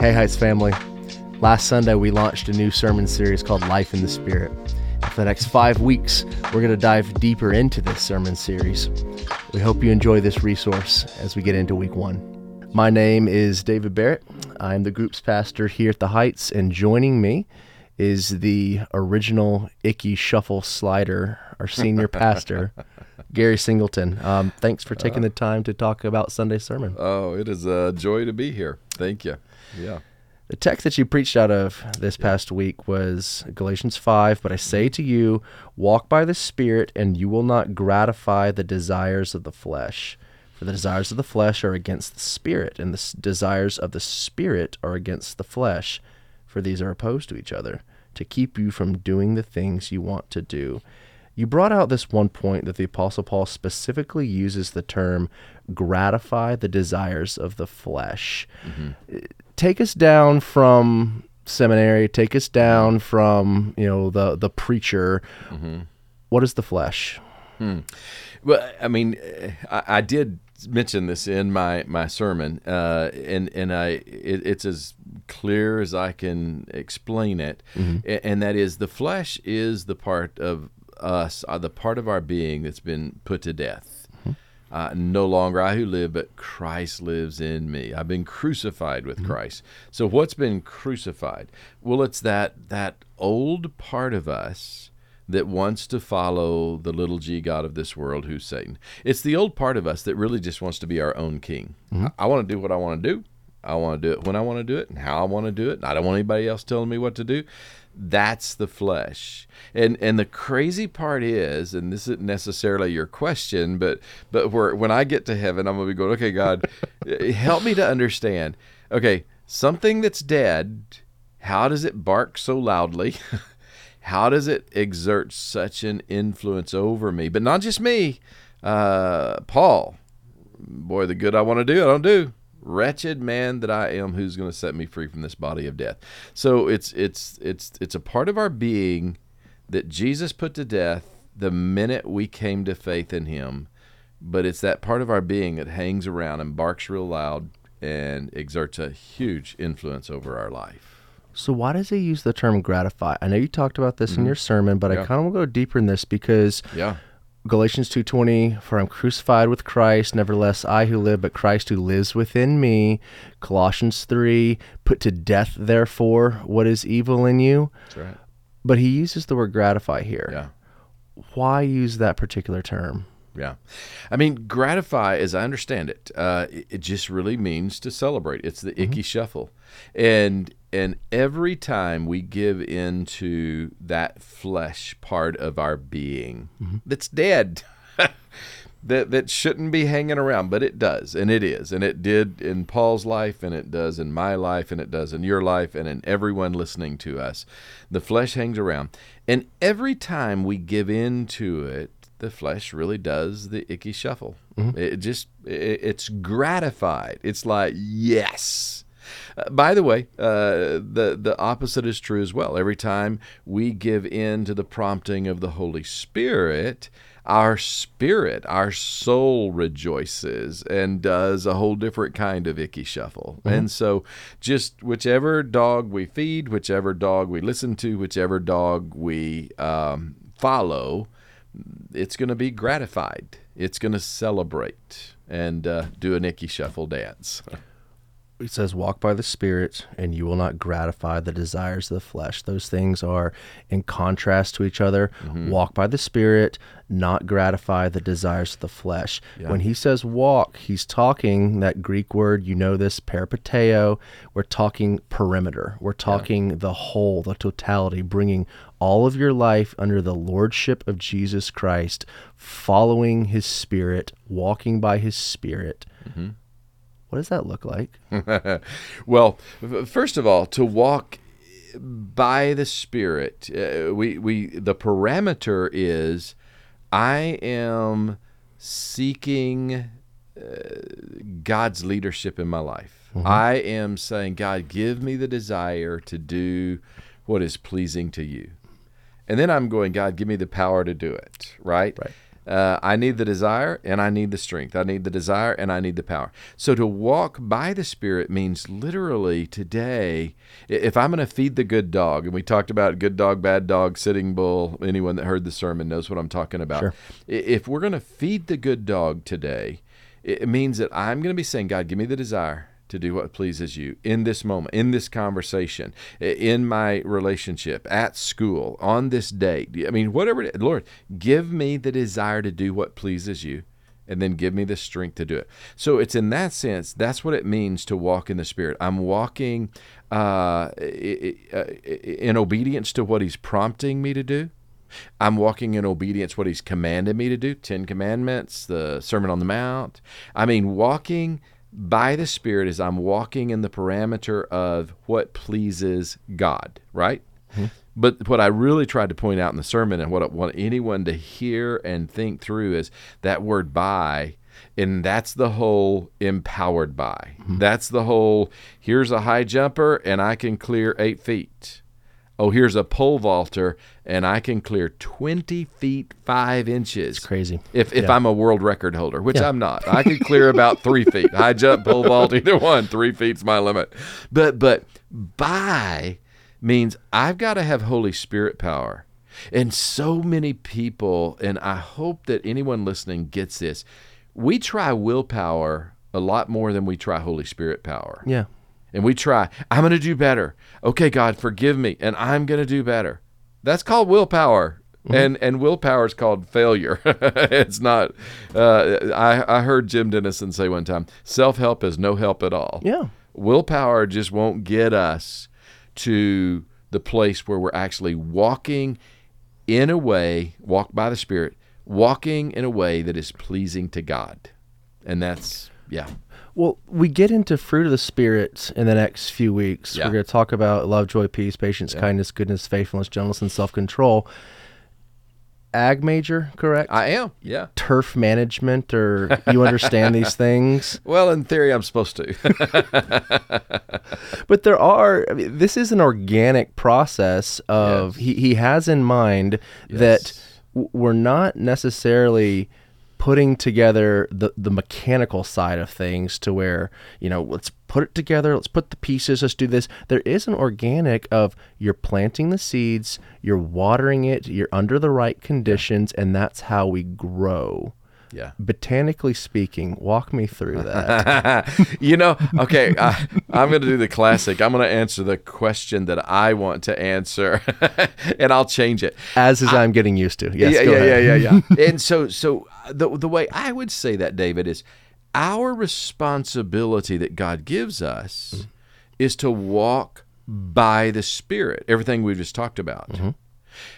Hey Heights family. Last Sunday, we launched a new sermon series called Life in the Spirit. For the next five weeks, we're going to dive deeper into this sermon series. We hope you enjoy this resource as we get into week one. My name is David Barrett. I'm the group's pastor here at the Heights, and joining me is the original Ickey Shuffle Slider, our senior pastor, Gary Singleton. Um, thanks for taking the time to talk about Sunday sermon. Oh, it is a joy to be here. Thank you. Yeah. The text that you preached out of this past week was Galatians 5. But I say to you, walk by the Spirit, and you will not gratify the desires of the flesh. For the desires of the flesh are against the Spirit, and the s- desires of the Spirit are against the flesh. For these are opposed to each other, to keep you from doing the things you want to do. You brought out this one point that the Apostle Paul specifically uses the term gratify the desires of the flesh. Mm-hmm. Take us down from seminary take us down from you know the the preacher. Mm-hmm. What is the flesh? Hmm. Well, I mean, I, I did mention this in my my sermon, uh, and and I it, it's as clear as I can explain it, A- and that is the flesh is the part of us, uh, the part of our being that's been put to death. Uh, no longer I who live, but Christ lives in me. I've been crucified with Christ. So what's been crucified? Well, it's that that old part of us that wants to follow the little g god of this world, who's Satan. It's the old part of us that really just wants to be our own king. Mm-hmm. I, I want to do what I want to do. I want to do it when I want to do it and how I want to do it. And I don't want anybody else telling me what to do. That's the flesh. And and the crazy part is, and this isn't necessarily your question, but but where when I get to heaven, I'm gonna be going, okay, God, help me to understand. Okay, something that's dead, how does it bark so loudly? how does it exert such an influence over me? But not just me. Uh, Paul, boy, the good I want to do, I don't do. Wretched man that I am, who's going to set me free from this body of death? So it's it's it's it's a part of our being that Jesus put to death the minute we came to faith in Him. But it's that part of our being that hangs around and barks real loud and exerts a huge influence over our life. So why does he use the term gratify i know you talked about this in your sermon but i kind of want to go deeper in this because Yeah. galatians 2.20 for i'm crucified with christ nevertheless i who live but christ who lives within me colossians 3 put to death therefore what is evil in you That's right. but he uses the word gratify here Yeah. why use that particular term Yeah. I mean, gratify, as I understand it, uh, it, it just really means to celebrate. It's the Ickey shuffle. And and every time we give into that flesh part of our being mm-hmm. that's dead, that that shouldn't be hanging around, but it does, and it is, and it did in Paul's life, and it does in my life, and it does in your life, and in everyone listening to us. The flesh hangs around, and every time we give in to it, the flesh really does the Ickey shuffle. Mm-hmm. It just it, it's gratified. It's like yes. Uh, by the way, uh, the the opposite is true as well. Every time we give in to the prompting of the Holy Spirit, our spirit, our soul rejoices and does a whole different kind of Ickey shuffle. And so, just whichever dog we feed, whichever dog we listen to, whichever dog we um, follow, it's going to be gratified. It's going to celebrate and uh, do an Ickey shuffle dance. it says walk by the spirit and you will not gratify the desires of the flesh. Those things are in contrast to each other. Mm-hmm. Walk by the spirit not gratify the desires of the flesh. When he says walk he's talking that greek word you know this peripateo. We're talking perimeter. We're talking the whole the totality bringing all of your life under the lordship of jesus christ following his spirit walking by his spirit mm-hmm. What does that look like well, first of all, to walk by the Spirit, uh, we we the parameter is I am seeking uh, God's leadership in my life. I am saying, God, give me the desire to do what is pleasing to you. And then I'm going, God, give me the power to do it, right? Right. Uh, I need the desire and I need the strength. I need the desire and I need the power. So to walk by the Spirit means literally today, if I'm going to feed the good dog, and we talked about good dog, bad dog, sitting bull, anyone that heard the sermon knows what I'm talking about. Sure. If we're going to feed the good dog today, it means that I'm going to be saying, God, give me the desire to do what pleases you in this moment, in this conversation, in my relationship, at school, on this date. I mean, whatever, Lord, give me the desire to do what pleases you and then give me the strength to do it. So it's in that sense, that's what it means to walk in the Spirit. I'm walking uh, in obedience to what He's prompting me to do. I'm walking in obedience what He's commanded me to do. Ten Commandments, the Sermon on the Mount. I mean, walking by the Spirit is I'm walking in the parameter of what pleases God, right? Mm-hmm. But what I really tried to point out in the sermon and what I want anyone to hear and think through is that word by and that's the whole empowered by. Mm-hmm. That's the whole here's a high jumper and I can clear eight feet oh, here's a pole vaulter and I can clear 20 feet 5 inches. It's crazy. If, if yeah. I'm a world record holder, which yeah. I'm not. I can clear about 3 feet. High jump, pole vault, either one. 3 feet's my limit. But, but by means I've got to have Holy Spirit power. And so many people, and I hope that anyone listening gets this, we try willpower a lot more than we try Holy Spirit power. Yeah and we try, I'm going to do better. Okay, God, forgive me, and I'm going to do better. That's called willpower. Mm-hmm. And and willpower is called failure. it's not. Uh, I I heard Jim Denison say one time, self help is no help at all. Yeah. Willpower just won't get us to the place where we're actually walking in a way, walk by the Spirit, walking in a way that is pleasing to God, and that's yeah. Well, we get into fruit of the spirit in the next few weeks. Yeah. We're going to talk about love, joy, peace, patience, yeah. kindness, goodness, faithfulness, gentleness, and self-control. Ag major, correct? I am. Yeah. Turf management, or you understand these things? Well, in theory, I'm supposed to. but there are. I mean, this is an organic process of. Yes. He he has in mind yes. that we're not necessarily putting together the the mechanical side of things to where you know let's put it together let's put the pieces let's do this. There is an organic of you're planting the seeds you're watering it you're under the right conditions and that's how we grow yeah. Botanically speaking, walk me through that. you know, okay, I, am going to do the classic. I'm going to answer the question that I want to answer, and I'll change it. As is, I, am getting used to. Yes, yeah, yeah, yeah, yeah, yeah, yeah. and so, so the the way I would say that, David, is our responsibility that God gives us mm-hmm. is to walk by the Spirit. Everything we've just talked about. Mm-hmm.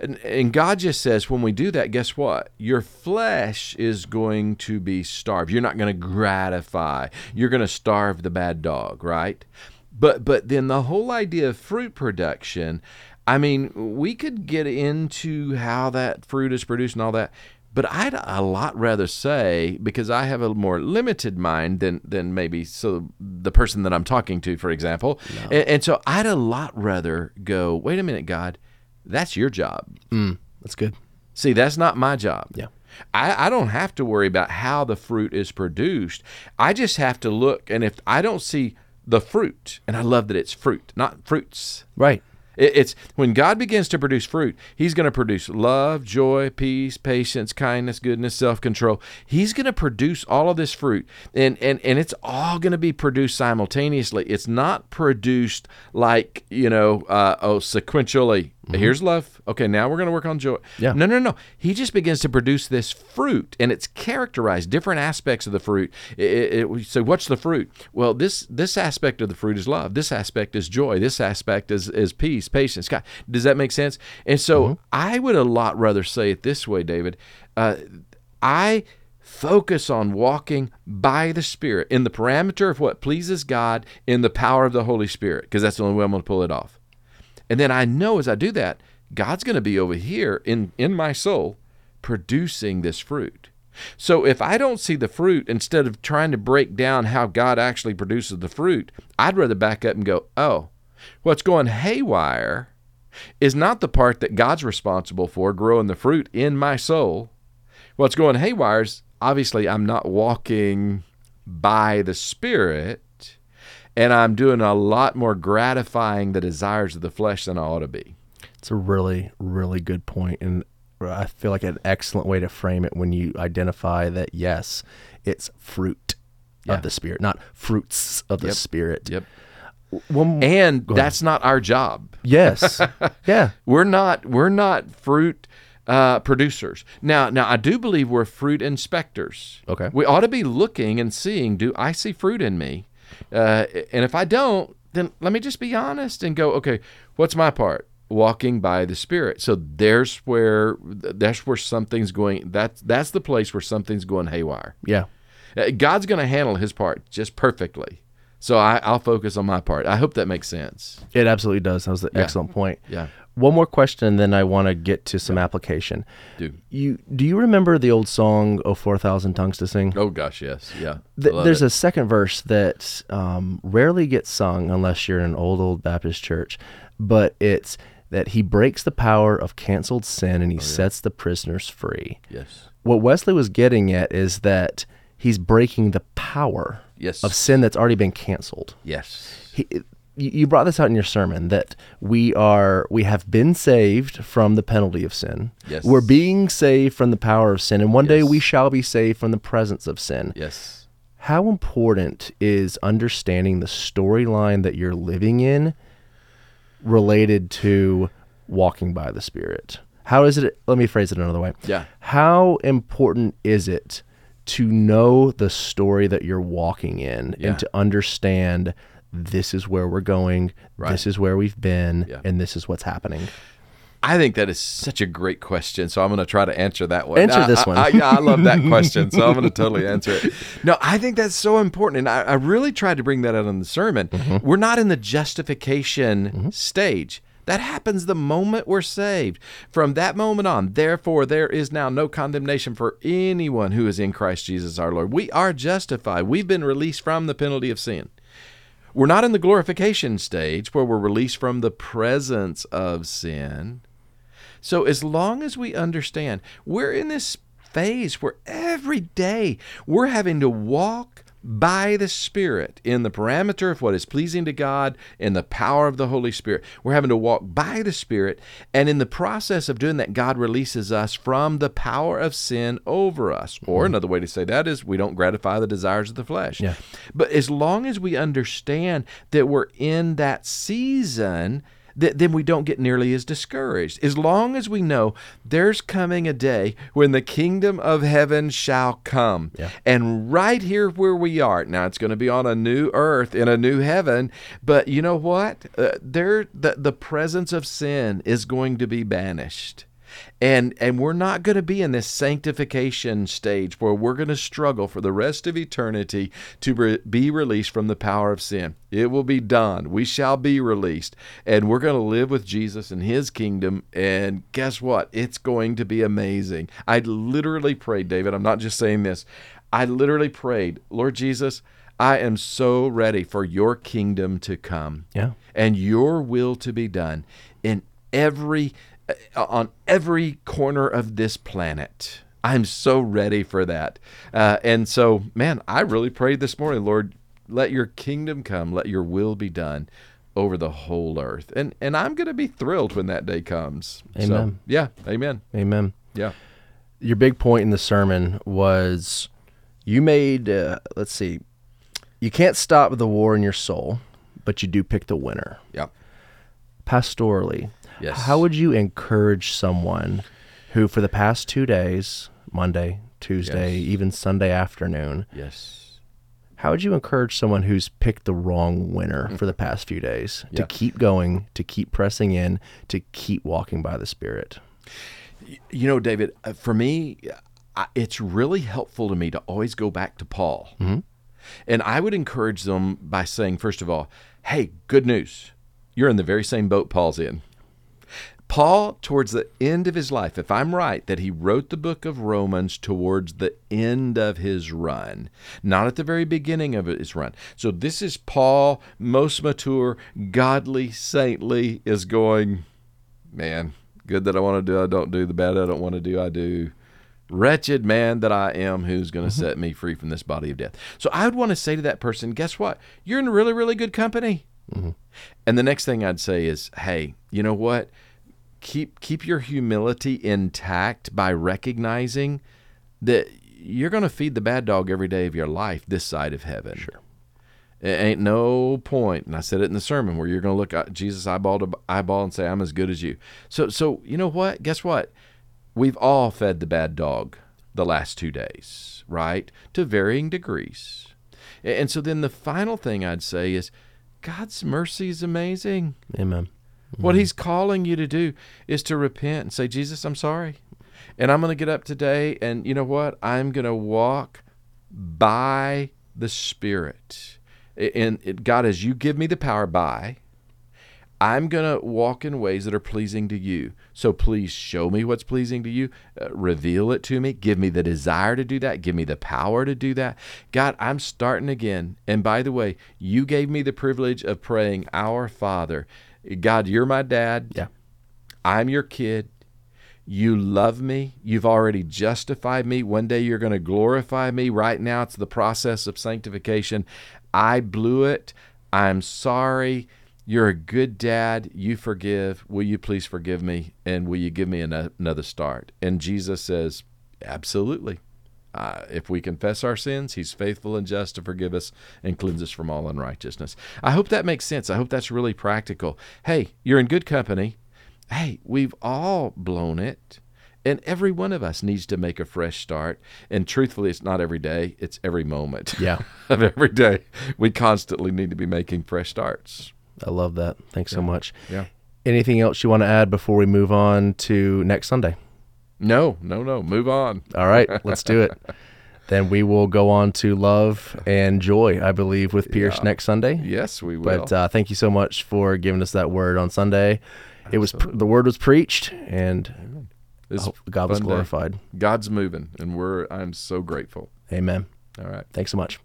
And, and God just says, when we do that, guess what? Your flesh is going to be starved. You're not going to gratify. You're going to starve the bad dog, right? But but then the whole idea of fruit production, I mean, we could get into how that fruit is produced and all that. But I'd a lot rather say, because I have a more limited mind than than maybe so the person that I'm talking to, for example, no. and, and, so I'd a lot rather go. Wait a minute, God, that's your job. Mm, that's good. See, that's not my job. Yeah. I, I don't have to worry about how the fruit is produced. I just have to look, and if I don't see the fruit, and I love that it's fruit, not fruits. Right. It's when God begins to produce fruit, He's going to produce love, joy, peace, patience, kindness, goodness, self control. He's going to produce all of this fruit, and, and, and it's all going to be produced simultaneously. It's not produced like, you know, uh, oh, sequentially. Mm-hmm. Here's love. Okay, now we're going to work on joy. Yeah. No, no, no. He just begins to produce this fruit, and it's characterized different aspects of the fruit. It, it, so, what's the fruit? Well, this this aspect of the fruit is love. This aspect is joy. This aspect is is peace, patience. God, does that make sense? And so, mm-hmm. I would a lot rather say it this way, David. Uh, I focus on walking by the Spirit in the parameter of what pleases God in the power of the Holy Spirit, because that's the only way I'm going to pull it off. And then I know as I do that, God's going to be over here in, in my soul producing this fruit. So if I don't see the fruit, instead of trying to break down how God actually produces the fruit, I'd rather back up and go, oh, what's going haywire is not the part that God's responsible for growing the fruit in my soul. What's going haywire is obviously I'm not walking by the Spirit, and I'm doing a lot more gratifying the desires of the flesh than I ought to be. It's a really, really good point, and I feel like an excellent way to frame it when you identify that yes, it's fruit Yeah. of the spirit, not fruits of the Yep. spirit. Yep. One, And that's not our job. yes, yeah, We're not we're not fruit uh, producers. Now now I do believe we're fruit inspectors. Okay. We ought to be looking and seeing, do I see fruit in me? Uh, and if I don't, then let me just be honest and go, okay, what's my part? Walking by the Spirit. So there's where that's where something's going. That's that's the place where something's going haywire. yeah. Uh, God's going to handle His part just perfectly. So I, I'll focus on my part. I hope that makes sense. It absolutely does. That was an excellent point. Yeah. One more question, and then I want to get to some application. Do. You do you remember the old song "Oh For Thousand Tongues to Sing"? Oh gosh, yes, yeah. Th- there's a second verse that um, rarely gets sung unless you're in an old old Baptist church, but it's that he breaks the power of canceled sin and he sets the prisoners free. yes, What Wesley was getting at is that he's breaking the power yes, of sin that's already been canceled. yes, He, you you brought this out in your sermon that we are we have been saved from the penalty of sin. Yes. We're being saved from the power of sin, and one day we shall be saved from the presence of sin. yes. How important is understanding the storyline that you're living in related to walking by the Spirit? How is it? Let me phrase it another way. Yeah. How important is it to know the story that you're walking in Yeah. and to understand this is where we're going, Right. this is where we've been, Yeah. and this is what's happening? I think that is such a great question. So I'm going to try to answer that one. Answer I- this one. I, yeah, I love that question. So I'm going to totally answer it. No, I think that's so important. And I, I really tried to bring that out in the sermon. Mm-hmm. We're not in the justification stage. That happens the moment we're saved. From that moment on, therefore, there is now no condemnation for anyone who is in Christ Jesus our Lord. We are justified. We've been released from the penalty of sin. We're not in the glorification stage where we're released from the presence of sin. So, as long as we understand, we're in this phase where every day we're having to walk by the Spirit in the parameter of what is pleasing to God in the power of the Holy Spirit. We're having to walk by the Spirit, and in the process of doing that, God releases us from the power of sin over us. Or mm-hmm. another way to say that is we don't gratify the desires of the flesh. Yeah. But as long as we understand that we're in that season, th- then we don't get nearly as discouraged. As long as we know there's coming a day when the kingdom of heaven shall come. Yeah. And right here where we are, now it's going to be on a new earth in a new heaven, but you know what? Uh, there the, the presence of sin is going to be banished and and we're not going to be in this sanctification stage where we're going to struggle for the rest of eternity to re- be released from the power of sin. It will be done. We shall be released. And we're going to live with jesus in his kingdom. And guess what? It's going to be amazing. I literally prayed david i'm not just saying this. I literally prayed lord jesus i am so ready for your kingdom to come Yeah. and your will to be done in every on every corner of this planet. I'm so ready for that. Uh, and so, man, I really prayed this morning, Lord, let your kingdom come, let your will be done over the whole earth. And and I'm going to be thrilled when that day comes. So, Amen. yeah, amen. Amen. Yeah. Your big point in the sermon was you made, uh, let's see, you can't stop the war in your soul, but you do pick the winner. Yeah. pastorally, Yes. how would you encourage someone who, for the past two days, Monday, Tuesday, Yes. even Sunday afternoon, Yes. how would you encourage someone who's picked the wrong winner for the past few days to keep going, to keep pressing in, to keep walking by the Spirit? You know, David, uh, for me, it's really helpful to me to always go back to Paul. And I would encourage them by saying, first of all, hey, good news. You're in the very same boat Paul's in. Paul, towards the end of his life, if I'm right, that he wrote the book of Romans towards the end of his run, not at the very beginning of his run. So this is Paul, most mature, godly, saintly, is going, man, good that I want to do, I don't do. The bad I don't want to do, I do. Wretched man that I am, who's going to mm-hmm. set me free from this body of death? So I would want to say to that person, guess what? You're in really, really good company. Mm-hmm. And the next thing I'd say is, hey, you know what? Keep keep your humility intact by recognizing that you're going to feed the bad dog every day of your life this side of heaven. Sure. It ain't no point, and I said it in the sermon, where you're going to look at Jesus eyeball to eyeball and say, "I'm as good as you." So, so you know what? Guess what? We've all fed the bad dog the last two days, right? To varying degrees. And so then the final thing I'd say is, God's mercy is amazing. Amen. What He's calling you to do is to repent and say, Jesus, I'm sorry. And I'm going to get up today, and you know what? I'm going to walk by the Spirit. And it, God, as you give me the power by, I'm going to walk in ways that are pleasing to you. So please show me what's pleasing to you. Uh, reveal it to me. Give me the desire to do that. Give me the power to do that. God, I'm starting again. And by the way, you gave me the privilege of praying, Our Father. God, you're my dad. Yeah. I'm your kid. You love me. You've already justified me. One day you're going to glorify me. Right now, it's the process of sanctification. I blew it. I'm sorry. You're a good dad. You forgive. Will you please forgive me? And will you give me another start? And Jesus says, Absolutely. Uh, if we confess our sins, he's faithful and just to forgive us and cleanse us from all unrighteousness. I hope that makes sense. I hope that's really practical. Hey, you're in good company. Hey, we've all blown it. And every one of us needs to make a fresh start. And truthfully, it's not every day, it's every moment Yeah. of every day. We constantly need to be making fresh starts. I love that. Thanks so much. Yeah. Anything else you want to add before we move on to next Sunday? No, no, no. Move on. All right, let's do it. Then we will go on to love and joy, I believe, with Pierce Yeah. next Sunday. Yes, we will. But uh, thank you so much for giving us that word on Sunday. It was pr- the word was preached, and This God was fun day. glorified. God's moving, and we're I'm so grateful. Amen. All right. Thanks so much.